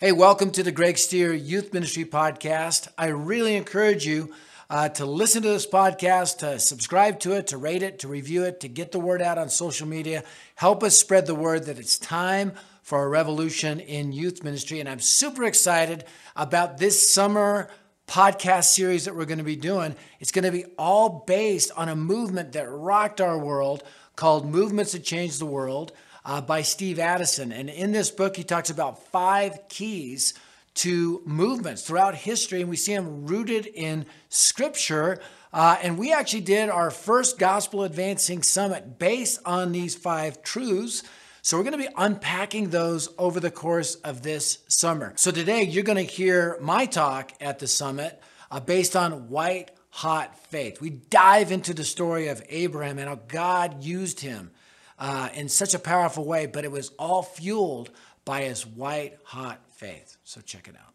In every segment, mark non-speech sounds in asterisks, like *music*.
Hey, welcome to the Greg Stier Youth Ministry Podcast. I really encourage you uh, to listen to this podcast, to subscribe to it, to rate it, to review it, to get the word out on social media. Help us spread the word that it's time for a revolution in youth ministry. And I'm super excited about this summer podcast series that we're going to be doing. It's going to be all based on a movement that rocked our world called Movements That Change the World uh, by Steve Addison. And in this book, he talks about five keys to movements throughout history, and we see them rooted in scripture. Uh, and we actually did our first Gospel Advancing Summit based on these five truths. So we're going to be unpacking those over the course of this summer. So today you're going to hear my talk at the summit uh, based on white hot faith. We dive into the story of Abraham and how God used him uh, in such a powerful way, but it was all fueled by his white hot faith. So check it out.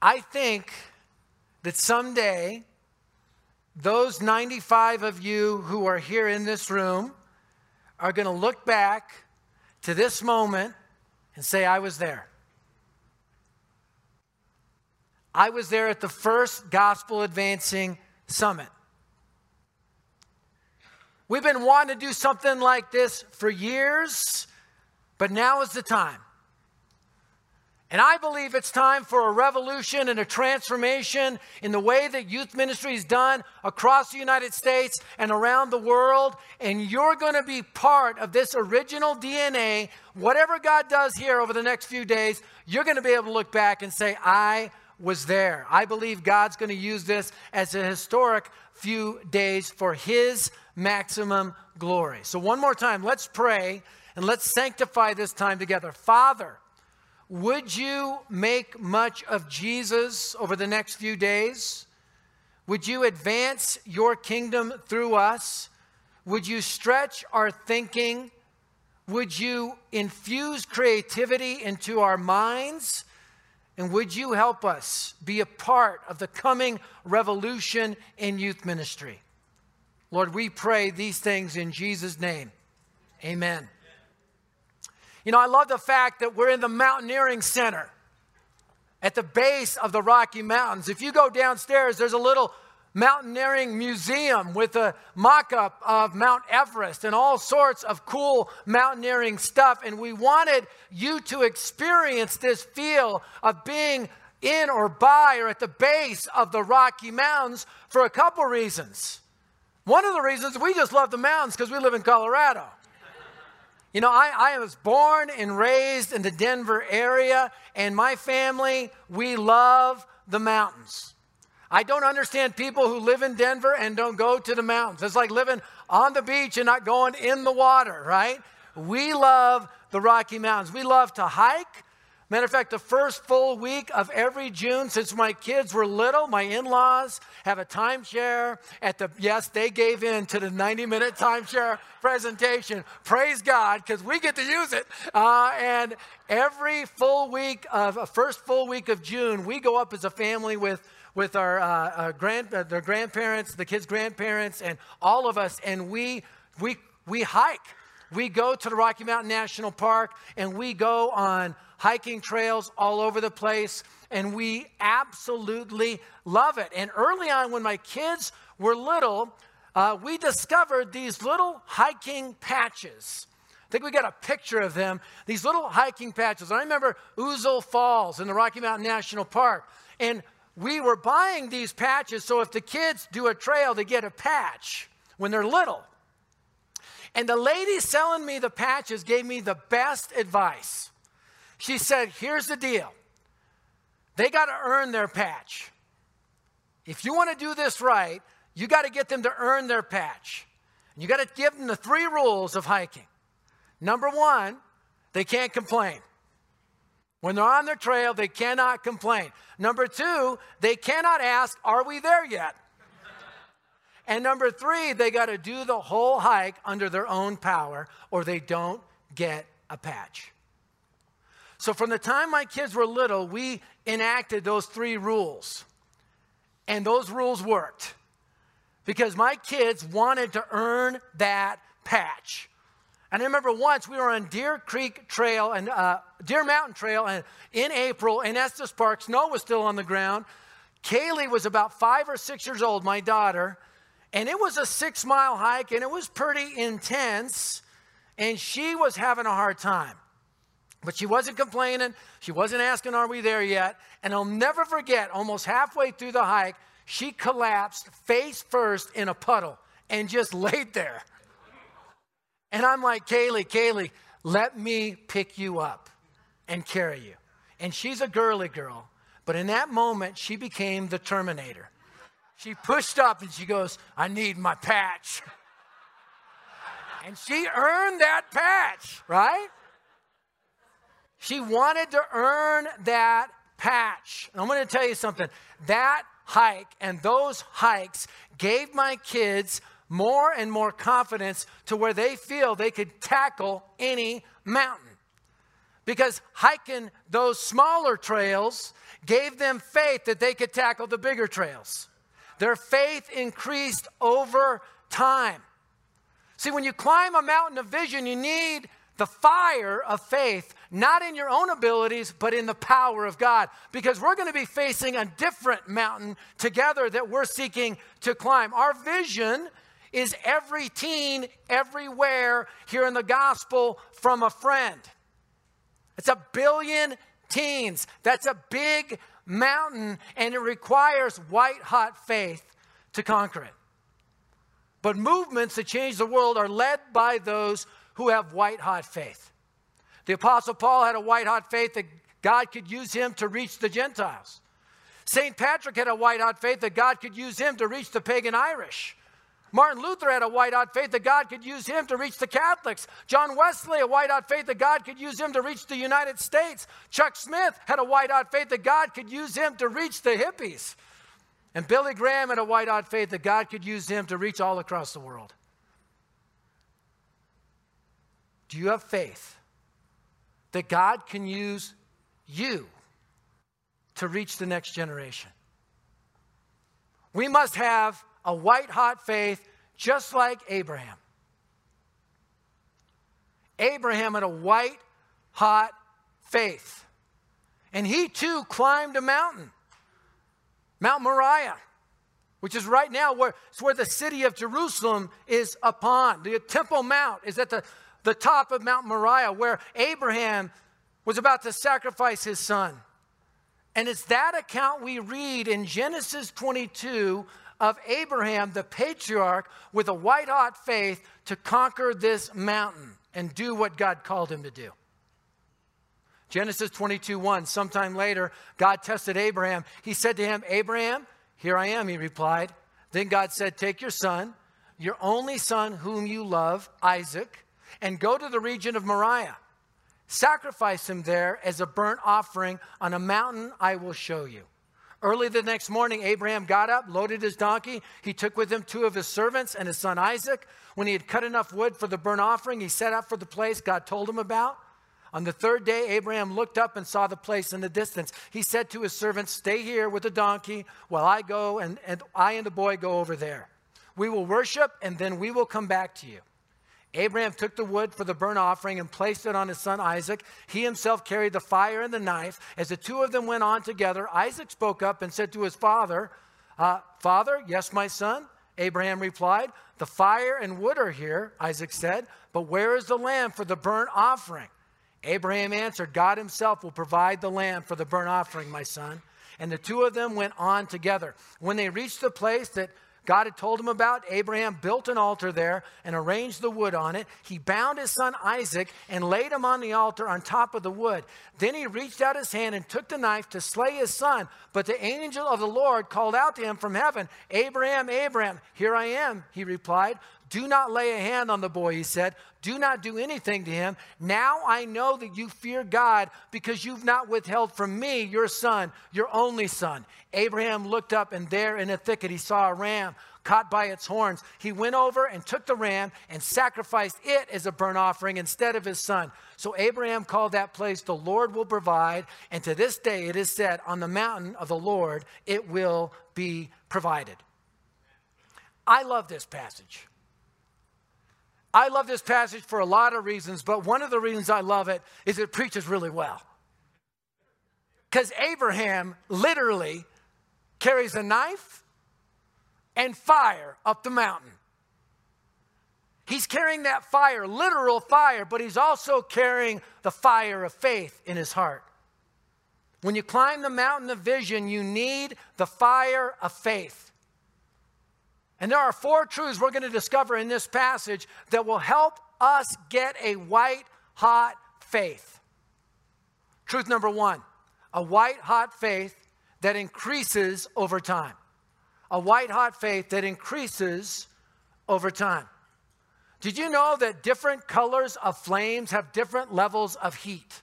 I think that someday those 95 of you who are here in this room are going to look back to this moment and say, I was there. I was there at the first Gospel Advancing Summit. We've been wanting to do something like this for years, but now is the time. And I believe it's time for a revolution and a transformation in the way that youth ministry is done across the United States and around the world. And you're going to be part of this original DNA. Whatever God does here over the next few days, you're going to be able to look back and say, I was there. I believe God's going to use this as a historic few days for His maximum glory. So, one more time, let's pray and let's sanctify this time together. Father, would you make much of Jesus over the next few days? Would you advance your kingdom through us? Would you stretch our thinking? Would you infuse creativity into our minds? And would you help us be a part of the coming revolution in youth ministry? Lord, we pray these things in Jesus' name. Amen. You know, I love the fact that we're in the Mountaineering Center at the base of the Rocky Mountains. If you go downstairs, there's a little mountaineering museum with a mock up of Mount Everest and all sorts of cool mountaineering stuff. And we wanted you to experience this feel of being in or by or at the base of the Rocky Mountains for a couple reasons. One of the reasons we just love the mountains because we live in Colorado. You know, I, I was born and raised in the Denver area, and my family, we love the mountains. I don't understand people who live in Denver and don't go to the mountains. It's like living on the beach and not going in the water, right? We love the Rocky Mountains. We love to hike. Matter of fact, the first full week of every June since my kids were little, my in laws have a timeshare at the, yes, they gave in to the 90 minute timeshare presentation. Praise God, because we get to use it. Uh, and every full week of, first full week of June, we go up as a family with with our, uh, uh, grand, uh, their grandparents, the kids' grandparents, and all of us, and we, we, we hike. We go to the Rocky Mountain National Park and we go on hiking trails all over the place, and we absolutely love it. And early on, when my kids were little, uh, we discovered these little hiking patches. I think we got a picture of them, these little hiking patches. I remember Ouzel Falls in the Rocky Mountain National Park. And we were buying these patches so if the kids do a trail, they get a patch when they're little. And the lady selling me the patches gave me the best advice. She said, Here's the deal they got to earn their patch. If you want to do this right, you got to get them to earn their patch. You got to give them the three rules of hiking. Number one, they can't complain. When they're on their trail, they cannot complain. Number two, they cannot ask, Are we there yet? And number three, they got to do the whole hike under their own power or they don't get a patch. So, from the time my kids were little, we enacted those three rules. And those rules worked because my kids wanted to earn that patch. And I remember once we were on Deer Creek Trail and uh, Deer Mountain Trail, and in April in Estes Park, snow was still on the ground. Kaylee was about five or six years old, my daughter, and it was a six mile hike, and it was pretty intense, and she was having a hard time. But she wasn't complaining. She wasn't asking, Are we there yet? And I'll never forget, almost halfway through the hike, she collapsed face first in a puddle and just *laughs* laid there. And I'm like, Kaylee, Kaylee, let me pick you up and carry you. And she's a girly girl, but in that moment, she became the Terminator. She pushed up and she goes, I need my patch. And she earned that patch, right? She wanted to earn that patch. And I'm going to tell you something. That hike and those hikes gave my kids more and more confidence to where they feel they could tackle any mountain. Because hiking those smaller trails gave them faith that they could tackle the bigger trails. Their faith increased over time. See, when you climb a mountain of vision, you need the fire of faith, not in your own abilities, but in the power of God. Because we're going to be facing a different mountain together that we're seeking to climb. Our vision is every teen everywhere hearing the gospel from a friend. It's a billion teens. That's a big mountain, and it requires white hot faith to conquer it. But movements that change the world are led by those who have white hot faith. The Apostle Paul had a white hot faith that God could use him to reach the Gentiles. St. Patrick had a white hot faith that God could use him to reach the pagan Irish. Martin Luther had a white hot faith that God could use him to reach the Catholics. John Wesley, a white hot faith that God could use him to reach the United States. Chuck Smith had a white hot faith that God could use him to reach the hippies. And Billy Graham had a white hot faith that God could use him to reach all across the world. Do you have faith that God can use you to reach the next generation? We must have a white hot faith just like Abraham. Abraham had a white hot faith. And he too climbed a mountain, Mount Moriah, which is right now where it's where the city of Jerusalem is upon. The Temple Mount is at the, the top of Mount Moriah, where Abraham was about to sacrifice his son. And it's that account we read in Genesis 22 of Abraham, the patriarch, with a white hot faith to conquer this mountain and do what God called him to do. Genesis 22 1, sometime later, God tested Abraham. He said to him, Abraham, here I am, he replied. Then God said, Take your son, your only son whom you love, Isaac, and go to the region of Moriah. Sacrifice him there as a burnt offering on a mountain I will show you. Early the next morning, Abraham got up, loaded his donkey. He took with him two of his servants and his son Isaac. When he had cut enough wood for the burnt offering, he set out for the place God told him about. On the third day, Abraham looked up and saw the place in the distance. He said to his servants, Stay here with the donkey while I go and, and I and the boy go over there. We will worship and then we will come back to you. Abraham took the wood for the burnt offering and placed it on his son Isaac. He himself carried the fire and the knife. As the two of them went on together, Isaac spoke up and said to his father, uh, Father, yes, my son. Abraham replied, The fire and wood are here, Isaac said, but where is the lamb for the burnt offering? Abraham answered, God himself will provide the lamb for the burnt offering, my son. And the two of them went on together. When they reached the place that God had told him about. Abraham built an altar there and arranged the wood on it. He bound his son Isaac and laid him on the altar on top of the wood. Then he reached out his hand and took the knife to slay his son. But the angel of the Lord called out to him from heaven, Abraham, Abraham, here I am, he replied. Do not lay a hand on the boy, he said. Do not do anything to him. Now I know that you fear God because you've not withheld from me your son, your only son. Abraham looked up, and there in a thicket he saw a ram caught by its horns. He went over and took the ram and sacrificed it as a burnt offering instead of his son. So Abraham called that place, The Lord will provide. And to this day it is said, On the mountain of the Lord it will be provided. I love this passage I love this passage for a lot of reasons, but one of the reasons I love it is it preaches really well. Because Abraham literally carries a knife and fire up the mountain. He's carrying that fire, literal fire, but he's also carrying the fire of faith in his heart. When you climb the mountain of vision, you need the fire of faith. And there are four truths we're going to discover in this passage that will help us get a white hot faith. Truth number one a white hot faith that increases over time. A white hot faith that increases over time. Did you know that different colors of flames have different levels of heat?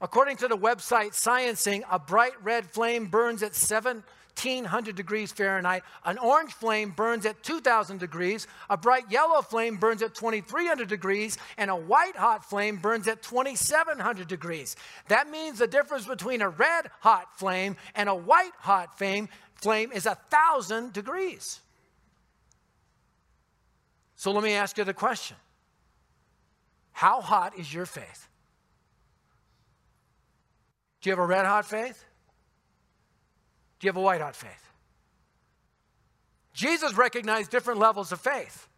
According to the website Sciencing, a bright red flame burns at 7 1800 degrees Fahrenheit. An orange flame burns at 2000 degrees. A bright yellow flame burns at 2300 degrees. And a white hot flame burns at 2700 degrees. That means the difference between a red hot flame and a white hot flame, flame is a thousand degrees. So let me ask you the question How hot is your faith? Do you have a red hot faith? Do you have a white hot faith? Jesus recognized different levels of faith.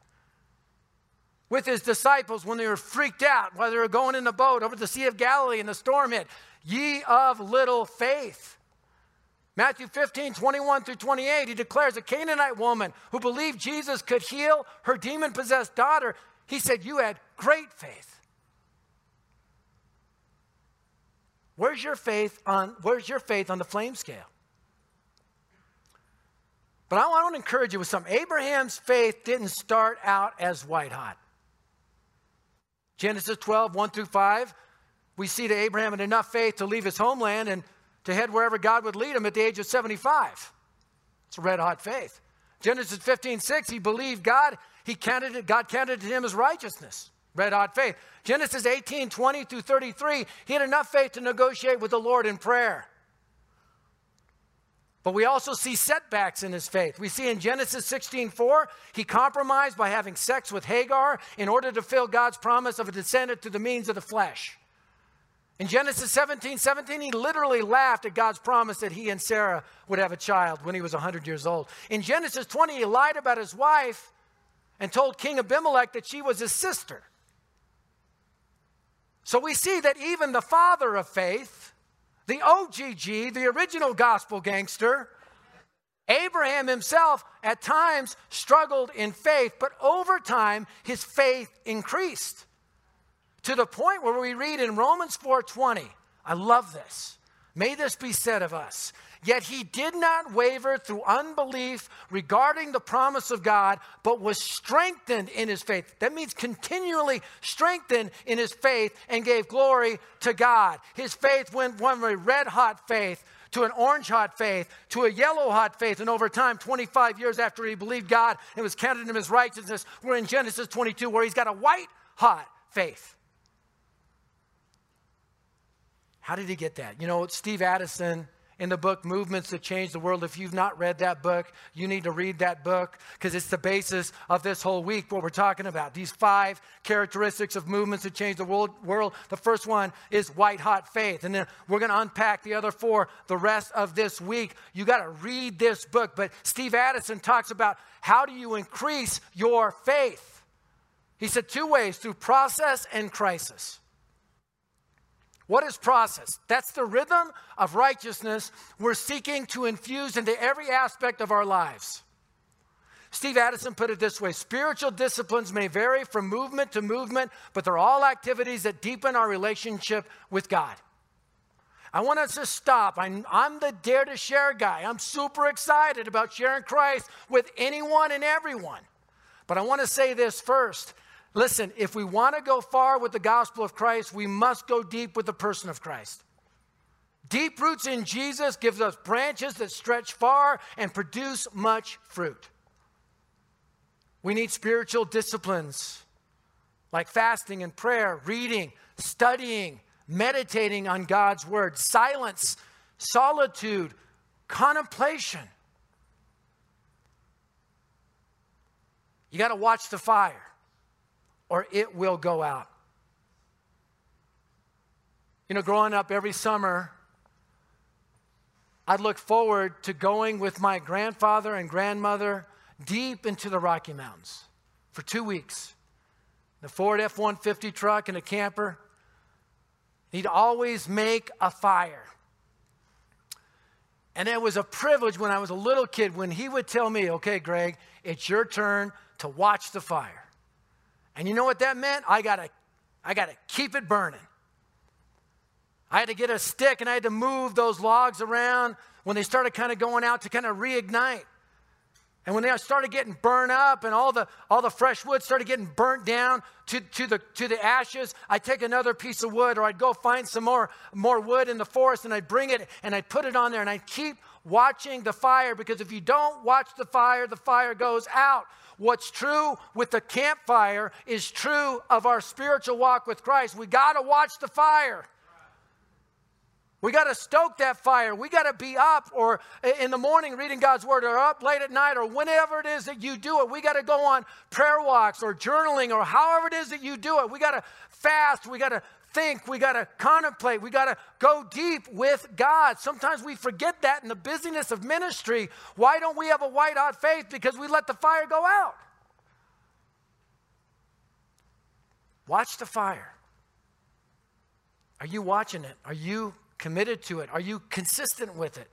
With his disciples, when they were freaked out while they were going in the boat over the Sea of Galilee and the storm hit, ye of little faith. Matthew 15, 21 through 28, he declares a Canaanite woman who believed Jesus could heal her demon possessed daughter. He said, You had great faith. Where's your faith on where's your faith on the flame scale? But I want to encourage you with something. Abraham's faith didn't start out as white hot. Genesis 12, 1 through 5, we see that Abraham had enough faith to leave his homeland and to head wherever God would lead him at the age of 75. It's a red hot faith. Genesis 15, 6, he believed God. He counted it, God counted him as righteousness. Red hot faith. Genesis 18, 20 through 33, he had enough faith to negotiate with the Lord in prayer. But we also see setbacks in his faith. We see in Genesis 16:4, he compromised by having sex with Hagar in order to fill God's promise of a descendant through the means of the flesh. In Genesis 17, 17, he literally laughed at God's promise that he and Sarah would have a child when he was 100 years old. In Genesis 20, he lied about his wife and told King Abimelech that she was his sister. So we see that even the father of faith, the OGG, the original gospel gangster, Abraham himself at times struggled in faith, but over time his faith increased to the point where we read in Romans 4:20. I love this. May this be said of us. Yet he did not waver through unbelief regarding the promise of God, but was strengthened in his faith. That means continually strengthened in his faith and gave glory to God. His faith went from a red hot faith to an orange hot faith, to a yellow hot faith. And over time, 25 years after he believed God and was counted him as righteousness, we're in Genesis 22 where he's got a white hot faith. How did he get that? You know, Steve Addison in the book Movements That Change the World. If you've not read that book, you need to read that book because it's the basis of this whole week, what we're talking about. These five characteristics of movements that change the world. world. The first one is white hot faith. And then we're going to unpack the other four the rest of this week. You got to read this book. But Steve Addison talks about how do you increase your faith? He said two ways through process and crisis. What is process? That's the rhythm of righteousness we're seeking to infuse into every aspect of our lives. Steve Addison put it this way spiritual disciplines may vary from movement to movement, but they're all activities that deepen our relationship with God. I want us to stop. I'm, I'm, the dare to share guy. I'm super excited about sharing Christ with anyone and everyone. But I want to say this first Listen, if we want to go far with the gospel of Christ, we must go deep with the person of Christ. Deep roots in Jesus gives us branches that stretch far and produce much fruit. We need spiritual disciplines like fasting and prayer, reading, studying, meditating on God's word, silence, solitude, contemplation. You got to watch the fire, or it will go out. You know, growing up every summer, I'd look forward to going with my grandfather and grandmother deep into the Rocky Mountains for two weeks. The Ford F 150 truck and a camper. He'd always make a fire. And it was a privilege when I was a little kid when he would tell me, okay, Greg, it's your turn to watch the fire. And you know what that meant? I gotta, I gotta keep it burning. I had to get a stick and I had to move those logs around when they started kind of going out to kind of reignite. And when they started getting burned up and all the, all the fresh wood started getting burnt down to, to, the, to the ashes, I'd take another piece of wood or I'd go find some more, more wood in the forest and I'd bring it and I'd put it on there and I'd keep watching the fire because if you don't watch the fire, the fire goes out. What's true with the campfire is true of our spiritual walk with Christ. We got to watch the fire. We got to stoke that fire. We got to be up or in the morning reading God's word or up late at night or whenever it is that you do it. We got to go on prayer walks or journaling or however it is that you do it. We got to fast. We got to think. We got to contemplate. We got to go deep with God. Sometimes we forget that in the busyness of ministry. Why don't we have a white hot faith? Because we let the fire go out. Watch the fire. Are you watching it? Are you committed to it? Are you consistent with it?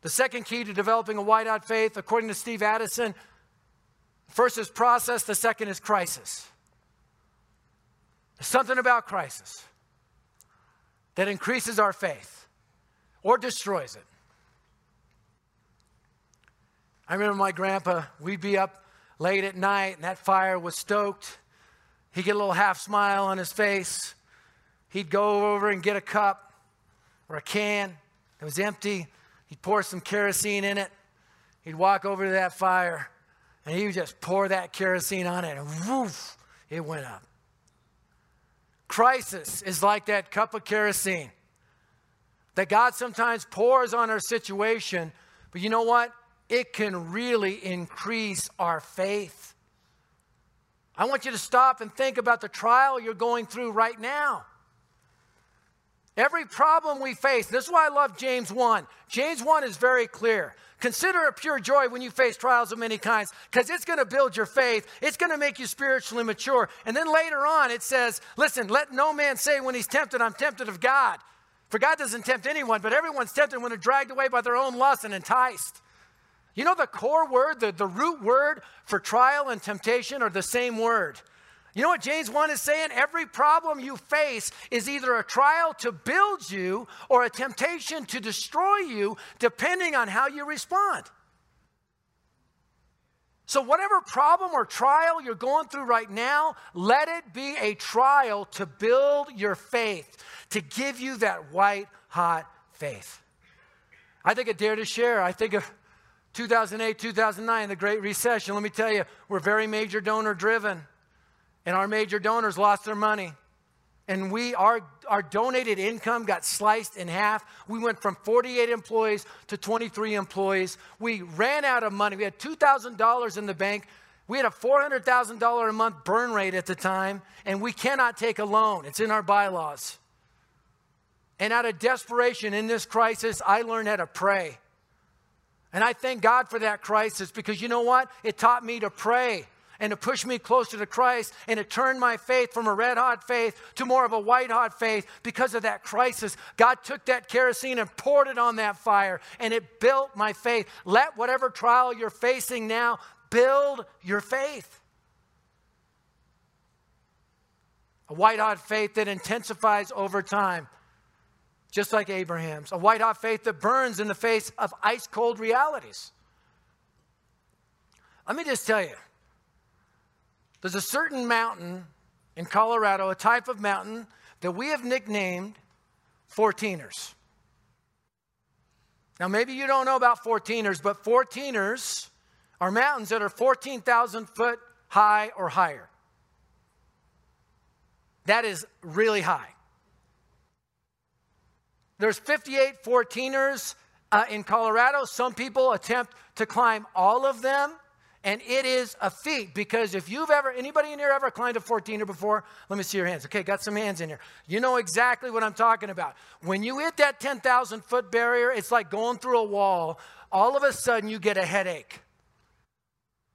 The second key to developing a white hot faith, according to Steve Addison, first is process, the second is crisis. There's something about crisis that increases our faith or destroys it. I remember my grandpa, we'd be up late at night and that fire was stoked. He'd get a little half smile on his face. He'd go over and get a cup or a can that was empty. He'd pour some kerosene in it. He'd walk over to that fire and he would just pour that kerosene on it and woof, it went up. Crisis is like that cup of kerosene that God sometimes pours on our situation, but you know what? It can really increase our faith. I want you to stop and think about the trial you're going through right now. Every problem we face, this is why I love James 1. James 1 is very clear. Consider it pure joy when you face trials of many kinds, because it's going to build your faith. It's going to make you spiritually mature. And then later on, it says, Listen, let no man say when he's tempted, I'm tempted of God. For God doesn't tempt anyone, but everyone's tempted when they're dragged away by their own lust and enticed. You know, the core word, the, the root word for trial and temptation are the same word. You know what James 1 is saying? Every problem you face is either a trial to build you or a temptation to destroy you, depending on how you respond. So, whatever problem or trial you're going through right now, let it be a trial to build your faith, to give you that white hot faith. I think of Dare 2 Share. I think of 2008, 2009, the Great Recession. Let me tell you, we're very major donor driven and our major donors lost their money. And we, our, our donated income got sliced in half. We went from 48 employees to 23 employees. We ran out of money. We had $2,000 in the bank. We had a $400,000 a month burn rate at the time, and we cannot take a loan. It's in our bylaws. And out of desperation in this crisis, I learned how to pray. And I thank God for that crisis because you know what? It taught me to pray and to push me closer to Christ and to turn my faith from a red hot faith to more of a white hot faith because of that crisis. God took that kerosene and poured it on that fire and it built my faith. Let whatever trial you're facing now build your faith. A white hot faith that intensifies over time, just like Abraham's. A white hot faith that burns in the face of ice cold realities. Let me just tell you there's a certain mountain in Colorado, a type of mountain that we have nicknamed 14ers. Now, maybe you don't know about 14ers, but 14ers are mountains that are 14,000 foot high or higher. That is really high. There's 58 14ers uh, in Colorado. Some people attempt to climb all of them And it is a feat because if you've ever, anybody in here ever climbed a 14er before? Let me see your hands. Okay, got some hands in here. You know exactly what I'm talking about. When you hit that 10,000 foot barrier, it's like going through a wall. All of a sudden, you get a headache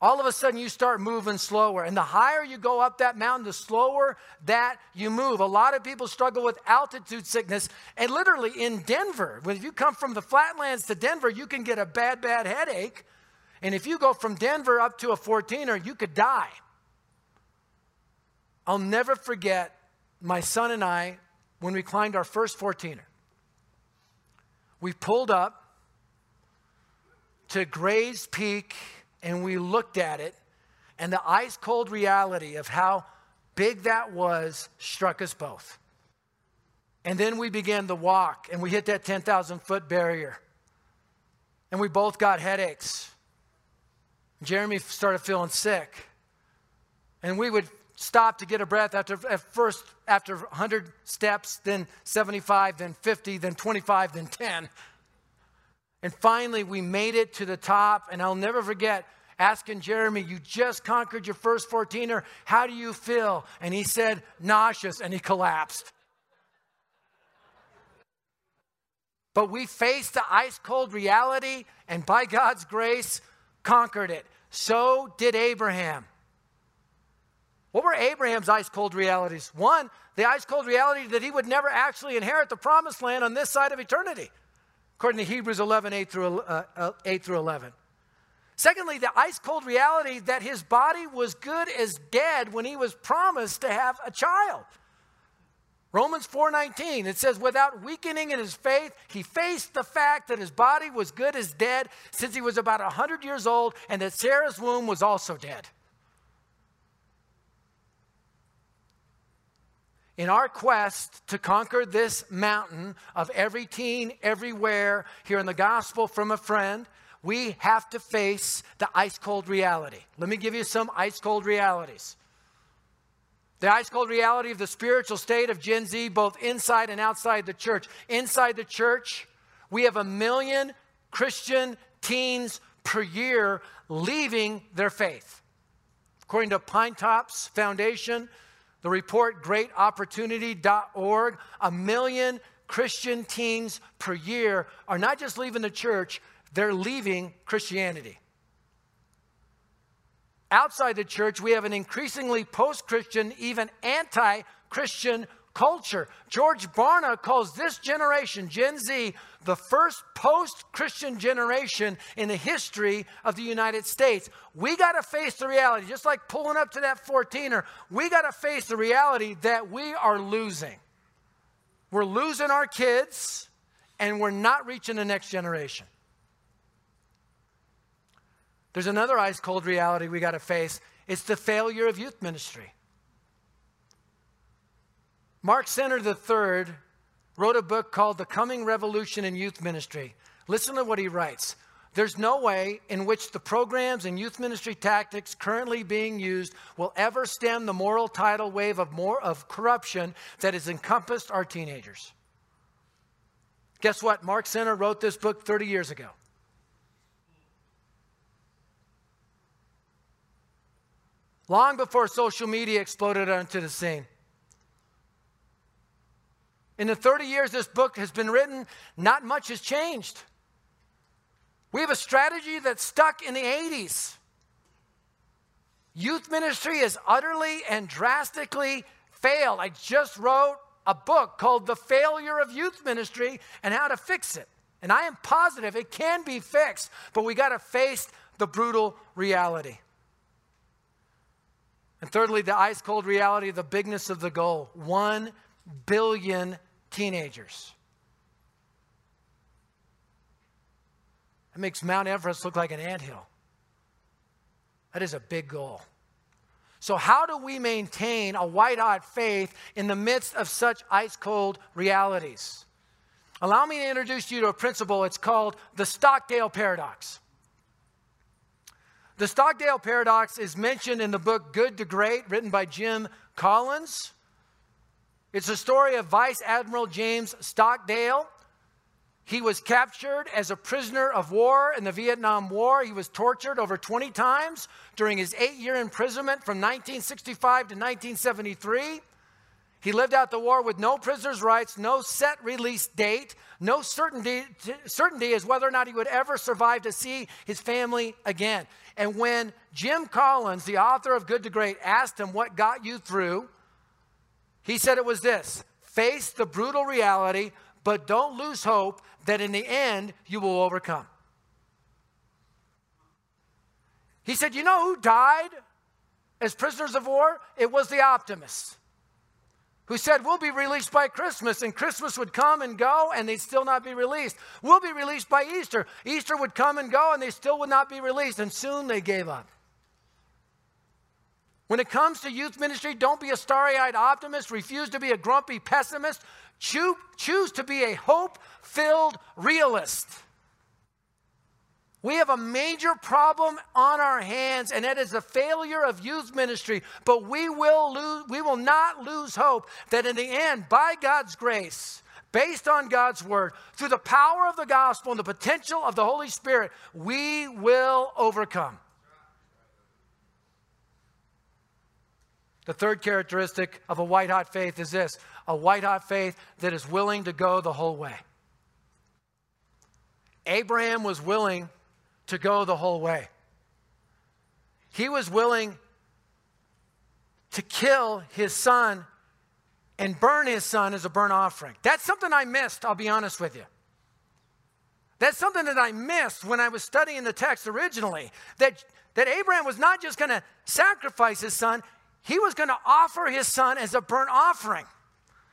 all of a sudden you start moving slower. And the higher you go up that mountain, the slower that you move. A lot of people struggle with altitude sickness. And literally in Denver, when you come from the flatlands to Denver, you can get a bad, bad headache. And if you go from Denver up to a 14er, you could die. I'll never forget my son and I when we climbed our first 14er. We pulled up to Gray's Peak and we looked at it, and the ice cold reality of how big that was struck us both. And then we began to walk, and we hit that 10,000 foot barrier. And we both got headaches. Jeremy started feeling sick. And we would stop to get a breath after at first after 100 steps, then 75, then 50, then 25, then 10. And finally, we made it to the top. And I'll never forget asking Jeremy, You just conquered your first 14er. How do you feel? And he said, Nauseous. And he collapsed. But we faced the ice cold reality and by God's grace conquered it. So did Abraham. What were Abraham's ice cold realities? One, the ice cold reality that he would never actually inherit the promised land on this side of eternity according to Hebrews 11, 8 through, uh, uh, 8 through 11. Secondly, the ice cold reality that his body was good as dead when he was promised to have a child. Romans 4:19 it says without weakening in his faith he faced the fact that his body was good as dead since he was about 100 years old and that Sarah's womb was also dead. in our quest to conquer this mountain of every teen everywhere here in the gospel from a friend, we have to face the ice cold reality. Let me give you some ice cold realities. The ice cold reality of the spiritual state of Gen Z, both inside and outside the church. Inside the church, we have a million Christian teens per year leaving their faith. According to Pinetops Foundation, the report greatopportunity.org, a million Christian teens per year are not just leaving the church, they're leaving Christianity. Outside the church, we have an increasingly post Christian, even anti Christian culture. George Barna calls this generation, Gen Z, the first post Christian generation in the history of the United States. We got to face the reality, just like pulling up to that 14er, we got to face the reality that we are losing. We're losing our kids, and we're not reaching the next generation. There's another ice cold reality we got to face it's the failure of youth ministry. Mark Senter III wrote a book called The Coming Revolution in Youth Ministry. Listen to what he writes. There's no way in which the programs and youth ministry tactics currently being used will ever stem the moral tidal wave of more of corruption that has encompassed our teenagers. Guess what? Mark Senter wrote this book 30 years ago. Long before social media exploded onto the scene. In the 30 years this book has been written, not much has changed. We have a strategy that's stuck in the 80s. Youth ministry has utterly and drastically failed. I just wrote a book called The Failure of Youth Ministry and How to Fix It. And I am positive it can be fixed, but we got to face the brutal reality. And thirdly, the ice cold reality of the bigness of the goal 1 billion teenagers. That makes Mount Everest look like an anthill. That is a big goal. So, how do we maintain a white hot faith in the midst of such ice cold realities? Allow me to introduce you to a principle. It's called the Stockdale Paradox. The Stockdale Paradox is mentioned in the book Good to Great, written by Jim Collins. It's a story of Vice Admiral James Stockdale. He was captured as a prisoner of war in the Vietnam War. He was tortured over 20 times during his eight year imprisonment from 1965 to 1973. He lived out the war with no prisoner's rights, no set release date, no certainty, certainty as whether or not he would ever survive to see his family again. And when Jim Collins, the author of Good to Great, asked him what got you through, he said it was this face the brutal reality, but don't lose hope that in the end you will overcome. He said, You know who died as prisoners of war? It was the optimists who said, We'll be released by Christmas, and Christmas would come and go, and they'd still not be released. We'll be released by Easter. Easter would come and go, and they still would not be released, and soon they gave up. When it comes to youth ministry, don't be a starry eyed optimist, refuse to be a grumpy pessimist, choose, to be a hope filled realist. We have a major problem on our hands, and that is the failure of youth ministry. But we will, lose, we will not lose hope that in the end, by God's grace, based on God's word, through the power of the gospel and the potential of the Holy Spirit, we will overcome. The third characteristic of a white hot faith is this a white hot faith that is willing to go the whole way. Abraham was willing to go the whole way. He was willing to kill his son and burn his son as a burnt offering. That's something I missed, I'll be honest with you. That's something that I missed when I was studying the text originally. That, that Abraham was not just going to sacrifice his son, he was going to offer his son as a burnt offering.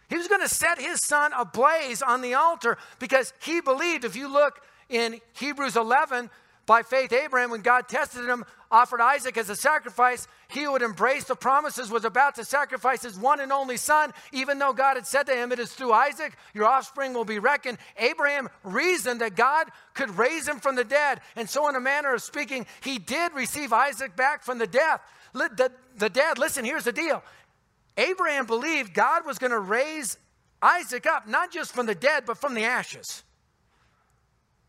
He was going to set his son ablaze on the altar because he believed, if you look in Hebrews 11, by faith, Abraham, when God tested him, offered Isaac as a sacrifice. He would embrace the promises, was about to sacrifice his one and only son, even though God had said to him, It is through Isaac your offspring will be reckoned. Abraham reasoned that God could raise him from the dead. And so, in a manner of speaking, he did receive Isaac back from the death. The, the dead, listen, here's the deal. Abraham believed God was going to raise Isaac up, not just from the dead, but from the ashes.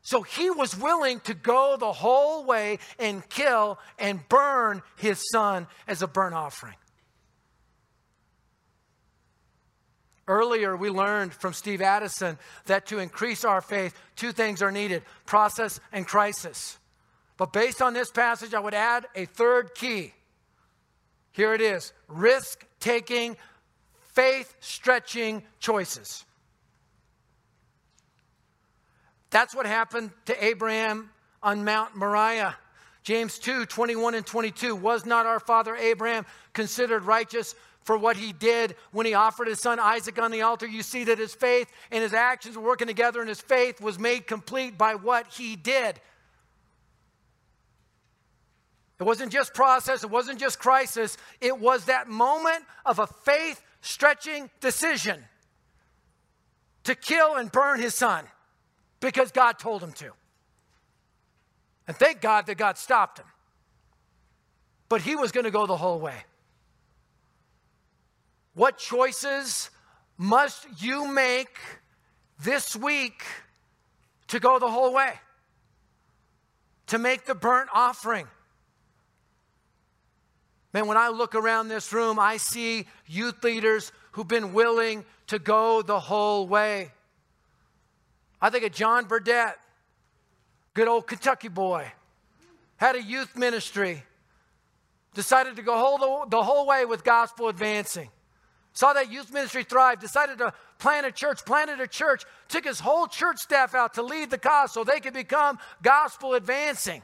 So he was willing to go the whole way and kill and burn his son as a burnt offering. Earlier, we learned from Steve Addison that to increase our faith, two things are needed process and crisis. But based on this passage, I would add a third key. Here it is risk taking, faith stretching choices. That's what happened to Abraham on Mount Moriah. James 2 21 and 22. Was not our father Abraham considered righteous for what he did when he offered his son Isaac on the altar? You see that his faith and his actions were working together, and his faith was made complete by what he did. It wasn't just process, it wasn't just crisis, it was that moment of a faith stretching decision to kill and burn his son because God told him to. And thank God that God stopped him. But he was going to go the whole way. What choices must you make this week to go the whole way? To make the burnt offering. Man, when I look around this room, I see youth leaders who've been willing to go the whole way. I think of John Burdett, good old Kentucky boy, had a youth ministry, decided to go whole the, whole way with gospel advancing. Saw that youth ministry thrive, decided to plant a church, planted a church, took his whole church staff out to lead the cause so they could become gospel advancing.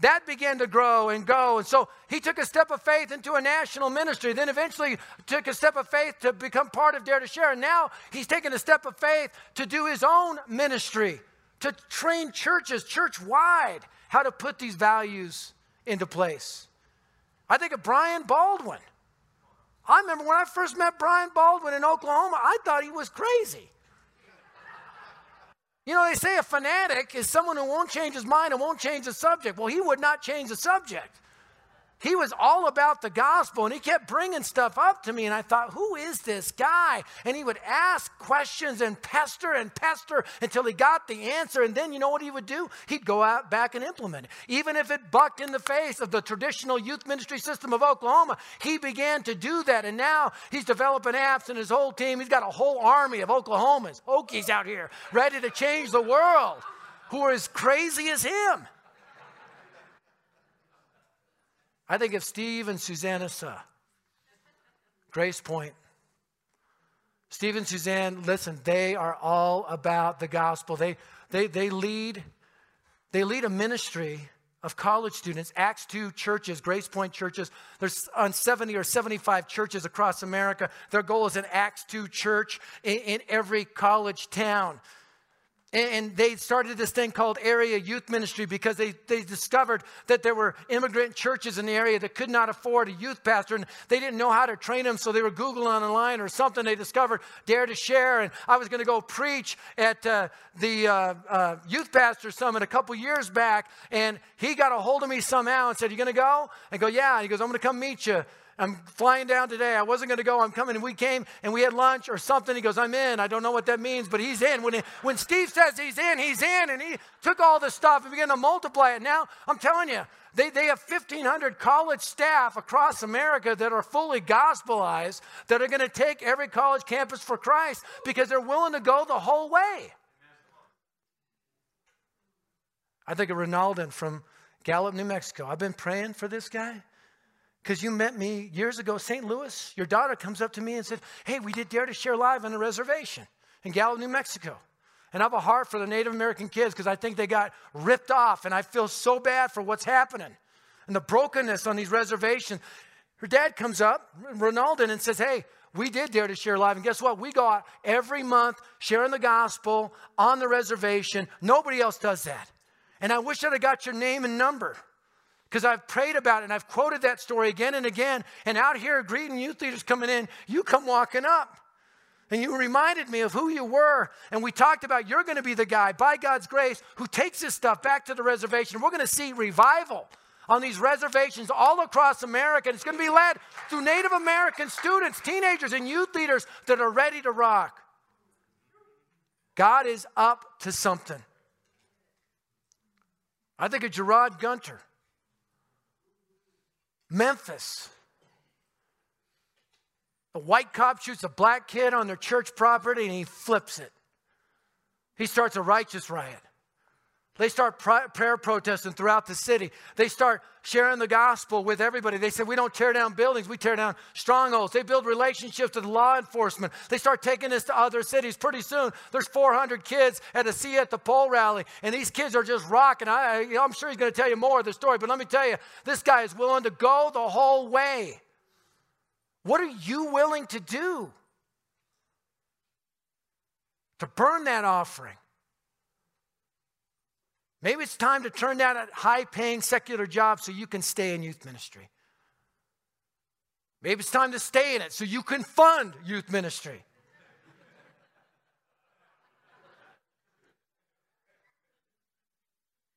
That began to grow and go. And so he took a step of faith into a national ministry, then eventually took a step of faith to become part of Dare 2 Share. And now he's taken a step of faith to do his own ministry, to train churches church wide how to put these values into place. I think of Brian Baldwin. I remember when I first met Brian Baldwin in Oklahoma, I thought he was crazy. You know, they say a fanatic is someone who won't change his mind and won't change the subject. Well, he would not change the subject. He was all about the gospel and he kept bringing stuff up to me. And I thought, who is this guy? And he would ask questions and pester and pester until he got the answer. And then you know what he would do? He'd go out back and implement it. Even if it bucked in the face of the traditional youth ministry system of Oklahoma, he began to do that. And now he's developing apps and his whole team. He's got a whole army of Oklahomans, Okies out here, ready to change the world, who are as crazy as him. I think if Steve and Susanna Grace Point, Steve and Suzanne, listen, they are all about the gospel. They, they, they, lead, they lead a ministry of college students, Acts 2 churches, Grace Point churches. There's on 70 or 75 churches across America. Their goal is an Acts 2 church in, in every college town. And they started this thing called Area Youth Ministry because they, they discovered that there were immigrant churches in the area that could not afford a youth pastor and they didn't know how to train them. So they were Googling online or something. They discovered Dare 2 Share. And I was going to go preach at uh, the uh, uh, Youth Pastor Summit a couple years back. And he got a hold of me somehow and said, You going to go? I go, Yeah. And he goes, I'm going to come meet you. I'm flying down today. I wasn't going to go. I'm coming. And we came and we had lunch or something. He goes, I'm in. I don't know what that means, but he's in. When, he, when Steve says he's in, he's in. And he took all the stuff and began to multiply it. Now, I'm telling you, they, they have 1,500 college staff across America that are fully gospelized that are going to take every college campus for Christ because they're willing to go the whole way. I think of Ronaldo from Gallup, New Mexico. I've been praying for this guy because you met me years ago, St. Louis. Your daughter comes up to me and said, Hey, we did Dare 2 Share Live on a reservation in Gallup, New Mexico. And I have a heart for the Native American kids because I think they got ripped off, and I feel so bad for what's happening and the brokenness on these reservations. Her dad comes up, Ronaldo, and says, Hey, we did Dare 2 Share Live. And guess what? We go out every month sharing the gospel on the reservation. Nobody else does that. And I wish I'd have got your name and number because I've prayed about it and I've quoted that story again and again. And out here, greeting youth leaders coming in, you come walking up. And you reminded me of who you were. And we talked about you're going to be the guy, by God's grace, who takes this stuff back to the reservation. We're going to see revival on these reservations all across America. And it's going to be led through Native American students, teenagers, and youth leaders that are ready to rock. God is up to something. I think of Gerard Gunter. Memphis. A white cop shoots a black kid on their church property and he flips it. He starts a righteous riot. They start prayer protesting throughout the city. They start sharing the gospel with everybody. They said, We don't tear down buildings, we tear down strongholds. They build relationships with law enforcement. They start taking this to other cities. Pretty soon, there's 400 kids at a See at the Pole rally, and these kids are just rocking. I, I'm sure he's going to tell you more of the story, but let me tell you, this guy is willing to go the whole way. What are you willing to do to burn that offering? Maybe it's time to turn down a high paying secular job so you can stay in youth ministry. Maybe it's time to stay in it so you can fund youth ministry.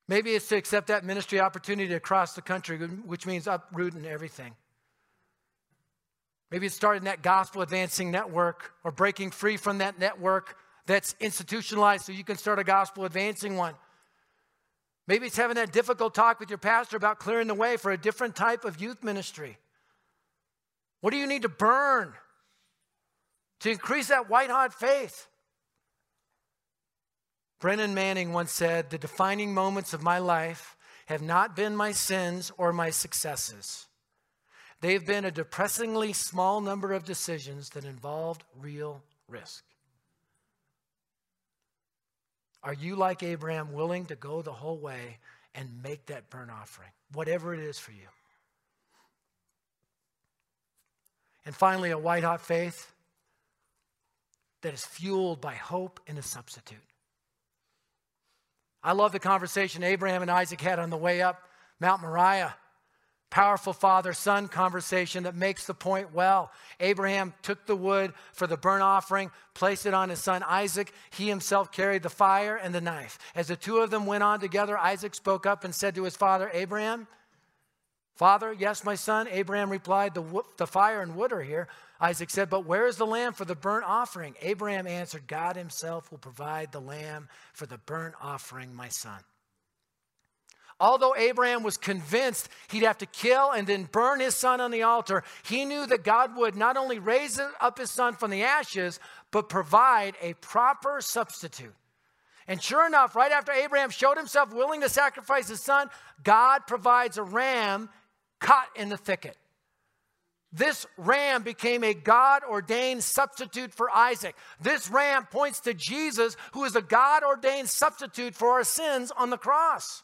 Maybe it's to accept that ministry opportunity across the country, which means uprooting everything. Maybe it's starting that gospel advancing network or breaking free from that network that's institutionalized so you can start a gospel advancing one. Maybe it's having that difficult talk with your pastor about clearing the way for a different type of youth ministry. What do you need to burn to increase that white hot faith? Brennan Manning once said, The defining moments of my life have not been my sins or my successes. They've been a depressingly small number of decisions that involved real risk. Are you like Abraham, willing to go the whole way and make that burnt offering, whatever it is for you? And finally, a white hot faith that is fueled by hope in a substitute. I love the conversation Abraham and Isaac had on the way up Mount Moriah. Powerful father son conversation that makes the point well. Abraham took the wood for the burnt offering, placed it on his son Isaac. He himself carried the fire and the knife. As the two of them went on together, Isaac spoke up and said to his father, Abraham, Father, yes, my son. Abraham replied, the, the fire and wood are here. Isaac said, But where is the lamb for the burnt offering? Abraham answered, God himself will provide the lamb for the burnt offering, my son. Although Abraham was convinced he'd have to kill and then burn his son on the altar, he knew that God would not only raise up his son from the ashes, but provide a proper substitute. And sure enough, right after Abraham showed himself willing to sacrifice his son, God provides a ram caught in the thicket. This ram became a God ordained substitute for Isaac. This ram points to Jesus, who is a God ordained substitute for our sins on the cross.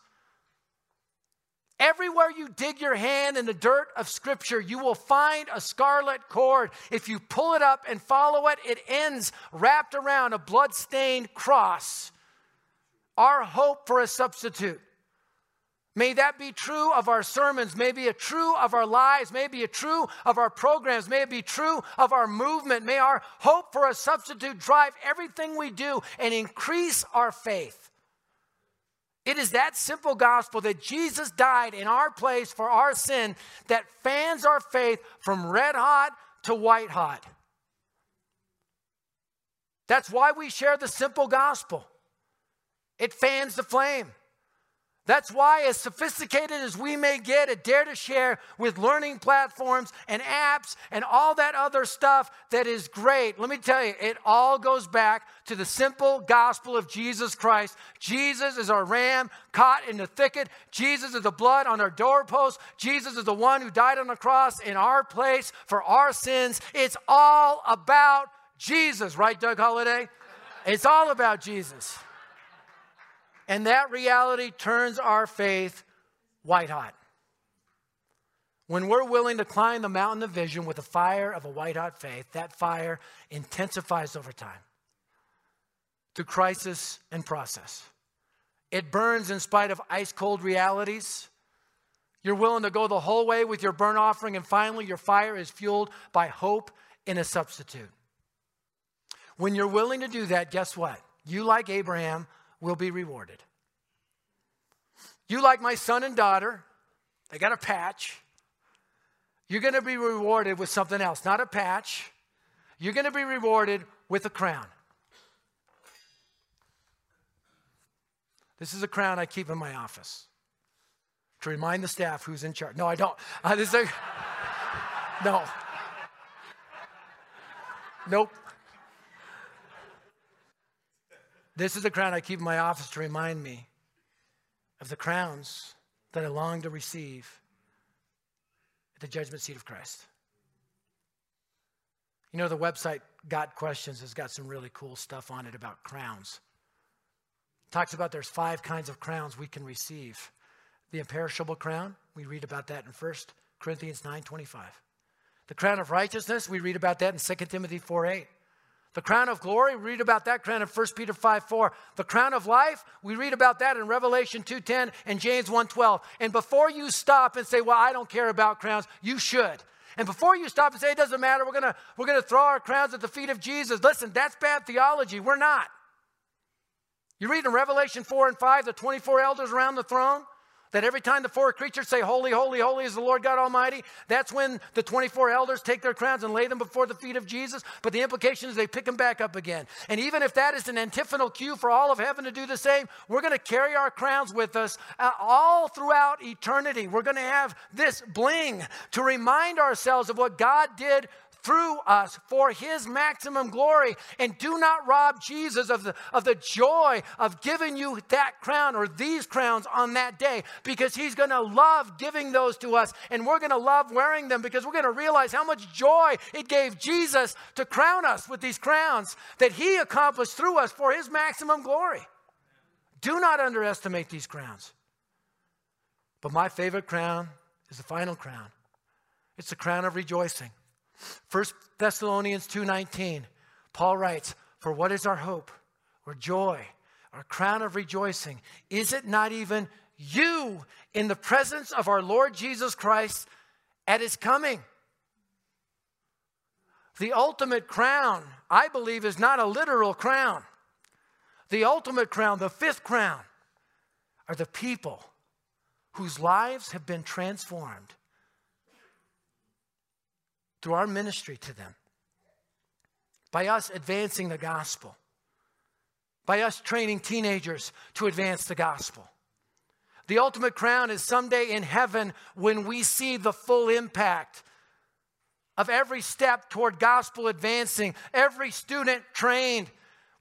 Everywhere you dig your hand in the dirt of Scripture, you will find a scarlet cord. If you pull it up and follow it, it ends wrapped around a blood-stained cross. Our hope for a substitute. May that be true of our sermons, may be a true of our lives, may be a true of our programs, may it be true of our movement. May our hope for a substitute drive everything we do and increase our faith. It is that simple gospel that Jesus died in our place for our sin that fans our faith from red hot to white hot. That's why we share the simple gospel. It fans the flame. That's why, as sophisticated as we may get at Dare 2 Share with learning platforms and apps and all that other stuff that is great, let me tell you, it all goes back to the simple gospel of Jesus Christ. Jesus is our ram caught in the thicket. Jesus is the blood on our doorpost. Jesus is the one who died on the cross in our place for our sins. It's all about Jesus, right, Doug Holliday? It's all about Jesus. And that reality turns our faith white hot. When we're willing to climb the mountain of vision with the fire of a white hot faith, that fire intensifies over time through crisis and process. It burns in spite of ice cold realities. You're willing to go the whole way with your burnt offering, and finally, your fire is fueled by hope in a substitute. When you're willing to do that, guess what? You, like Abraham, will be rewarded. You, like my son and daughter, they got a patch. You're going to be rewarded with something else, not a patch. You're going to be rewarded with a crown. This is a crown I keep in my office to remind the staff who's in charge. No, I don't. Uh, this is a, *laughs* no. Nope. This is the crown I keep in my office to remind me of the crowns that I long to receive at the judgment seat of Christ. You know, the website Got Questions has got some really cool stuff on it about crowns. It talks about there's five kinds of crowns we can receive. The imperishable crown, we read about that in 1 Corinthians 9:25. The crown of righteousness, we read about that in 2 Timothy 4:8. The crown of glory, read about that crown in 1 Peter 5 4. The crown of life, we read about that in Revelation 2.10 and James 1.12. And before you stop and say, well, I don't care about crowns, you should. And before you stop and say, it doesn't matter, we're gonna, we're gonna throw our crowns at the feet of Jesus. Listen, that's bad theology. We're not. You read in Revelation 4 and 5, the 24 elders around the throne, that every time the four creatures say, Holy, holy, holy is the Lord God Almighty, that's when the 24 elders take their crowns and lay them before the feet of Jesus. But the implication is they pick them back up again. And even if that is an antiphonal cue for all of heaven to do the same, we're going to carry our crowns with us uh, all throughout eternity. We're going to have this bling to remind ourselves of what God did through us for his maximum glory. And do not rob Jesus of the, of the joy of giving you that crown or these crowns on that day because he's going to love giving those to us. And we're going to love wearing them because we're going to realize how much joy it gave Jesus to crown us with these crowns that he accomplished through us for his maximum glory. Do not underestimate these crowns. But my favorite crown is the final crown. It's the crown of rejoicing. 1 Thessalonians 2:19. Paul writes, "For what is our hope or joy, our crown of rejoicing? Is it not even you in the presence of our Lord Jesus Christ at his coming?" The ultimate crown, I believe, is not a literal crown. The ultimate crown, the fifth crown, are the people whose lives have been transformed through our ministry to them, by us advancing the gospel, by us training teenagers to advance the gospel. The ultimate crown is someday in heaven when we see the full impact of every step toward gospel advancing, every student trained.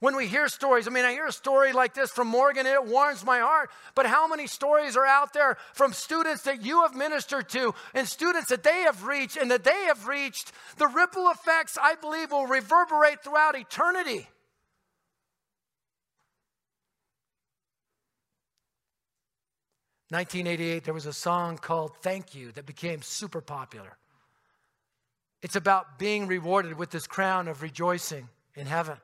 When we hear stories, I mean, I hear a story like this from Morgan and it warms my heart. But how many stories are out there from students that you have ministered to and students that they have reached and that they have reached? The ripple effects, I believe, will reverberate throughout eternity. 1988, there was a song called Thank You that became super popular. It's about being rewarded with this crown of rejoicing in heaven.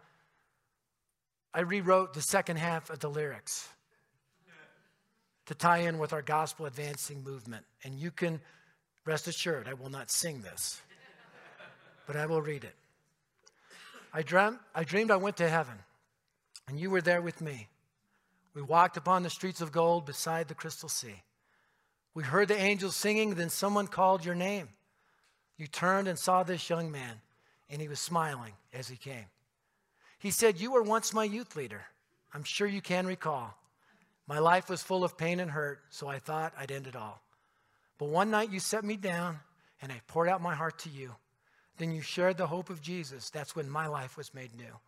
I rewrote the second half of the lyrics to tie in with our gospel advancing movement. And you can rest assured, I will not sing this, but I will read it. I, dreamt, I dreamed I went to heaven, and you were there with me. We walked upon the streets of gold beside the crystal sea. We heard the angels singing, then someone called your name. You turned and saw this young man, and he was smiling as he came. He said, You were once my youth leader. I'm sure you can recall. My life was full of pain and hurt, so I thought I'd end it all. But one night you set me down, and I poured out my heart to you. Then you shared the hope of Jesus. That's when my life was made new.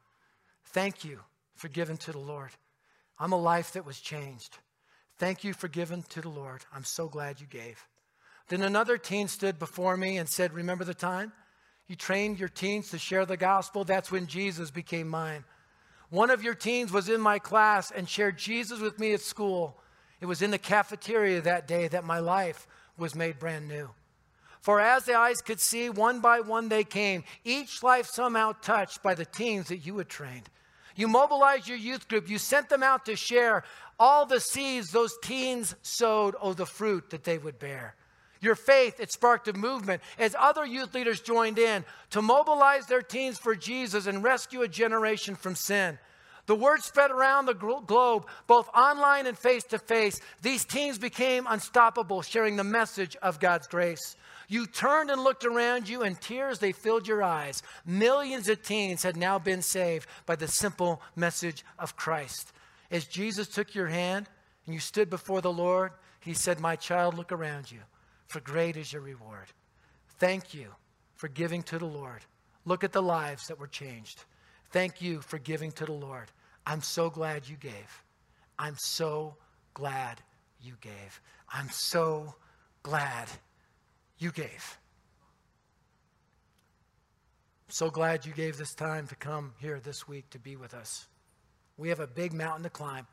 Thank you for giving to the Lord. I'm a life that was changed. Thank you for giving to the Lord. I'm so glad you gave. Then another teen stood before me and said, Remember the time? You trained your teens to share the gospel. That's when Jesus became mine. One of your teens was in my class and shared Jesus with me at school. It was in the cafeteria that day that my life was made brand new. For as the eyes could see, one by one they came, each life somehow touched by the teens that you had trained. You mobilized your youth group, you sent them out to share all the seeds those teens sowed, oh, the fruit that they would bear. Your faith, it sparked a movement as other youth leaders joined in to mobilize their teens for Jesus and rescue a generation from sin. The word spread around the globe, both online and face to face. These teens became unstoppable, sharing the message of God's grace. You turned and looked around you, and tears they filled your eyes. Millions of teens had now been saved by the simple message of Christ. As Jesus took your hand and you stood before the Lord, he said, My child, look around you for great is your reward. Thank you for giving to the Lord. Look at the lives that were changed. Thank you for giving to the Lord. I'm so glad you gave. I'm so glad you gave. I'm so glad you gave. So glad you gave this time to come here this week to be with us. We have a big mountain to climb.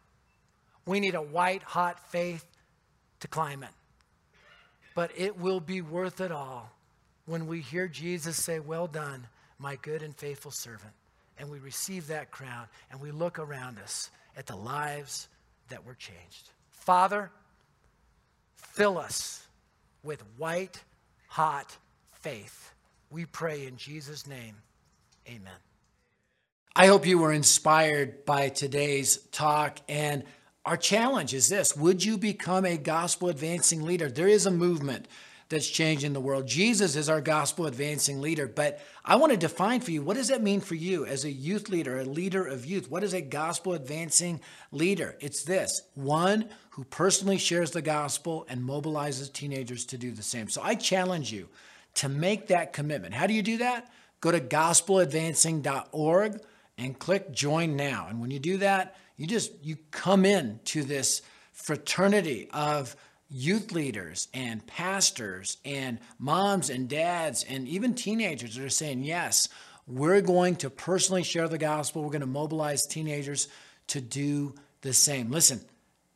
We need a white hot faith to climb it but it will be worth it all when we hear Jesus say, Well done, my good and faithful servant. And we receive that crown and we look around us at the lives that were changed. Father, fill us with white, hot faith. We pray in Jesus' name. Amen. I hope you were inspired by today's talk and our challenge is this Would you become a gospel advancing leader? There is a movement that's changing the world. Jesus is our gospel advancing leader, but I want to define for you what does that mean for you as a youth leader, a leader of youth? What is a gospel advancing leader? It's this one who personally shares the gospel and mobilizes teenagers to do the same. So I challenge you to make that commitment. How do you do that? Go to gospeladvancing.org and click join now. And when you do that, you just you come in to this fraternity of youth leaders and pastors and moms and dads and even teenagers that are saying, Yes, we're going to personally share the gospel. We're going to mobilize teenagers to do the same. Listen,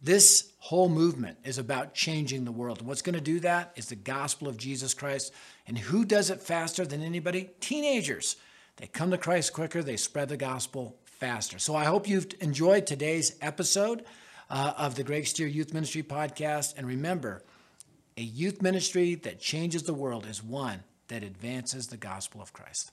this whole movement is about changing the world. And what's going to do that is the gospel of Jesus Christ. And who does it faster than anybody? Teenagers. They come to Christ quicker, they spread the gospel faster. So I hope you've enjoyed today's episode uh, of the Greg Stier Youth Ministry Podcast. And remember, a youth ministry that changes the world is one that advances the gospel of Christ.